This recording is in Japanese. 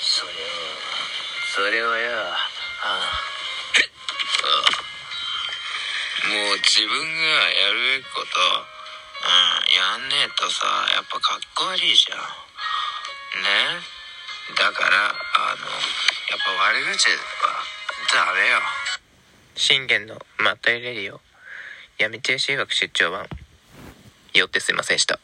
それはそれはやあもう自分がやるべきことうんやんねえとさやっぱかっこ悪いじゃん。ね。だからあのやっぱ悪口はダメよ。信玄のまたりレディオやめ中修学出張版。よってすいませんでした。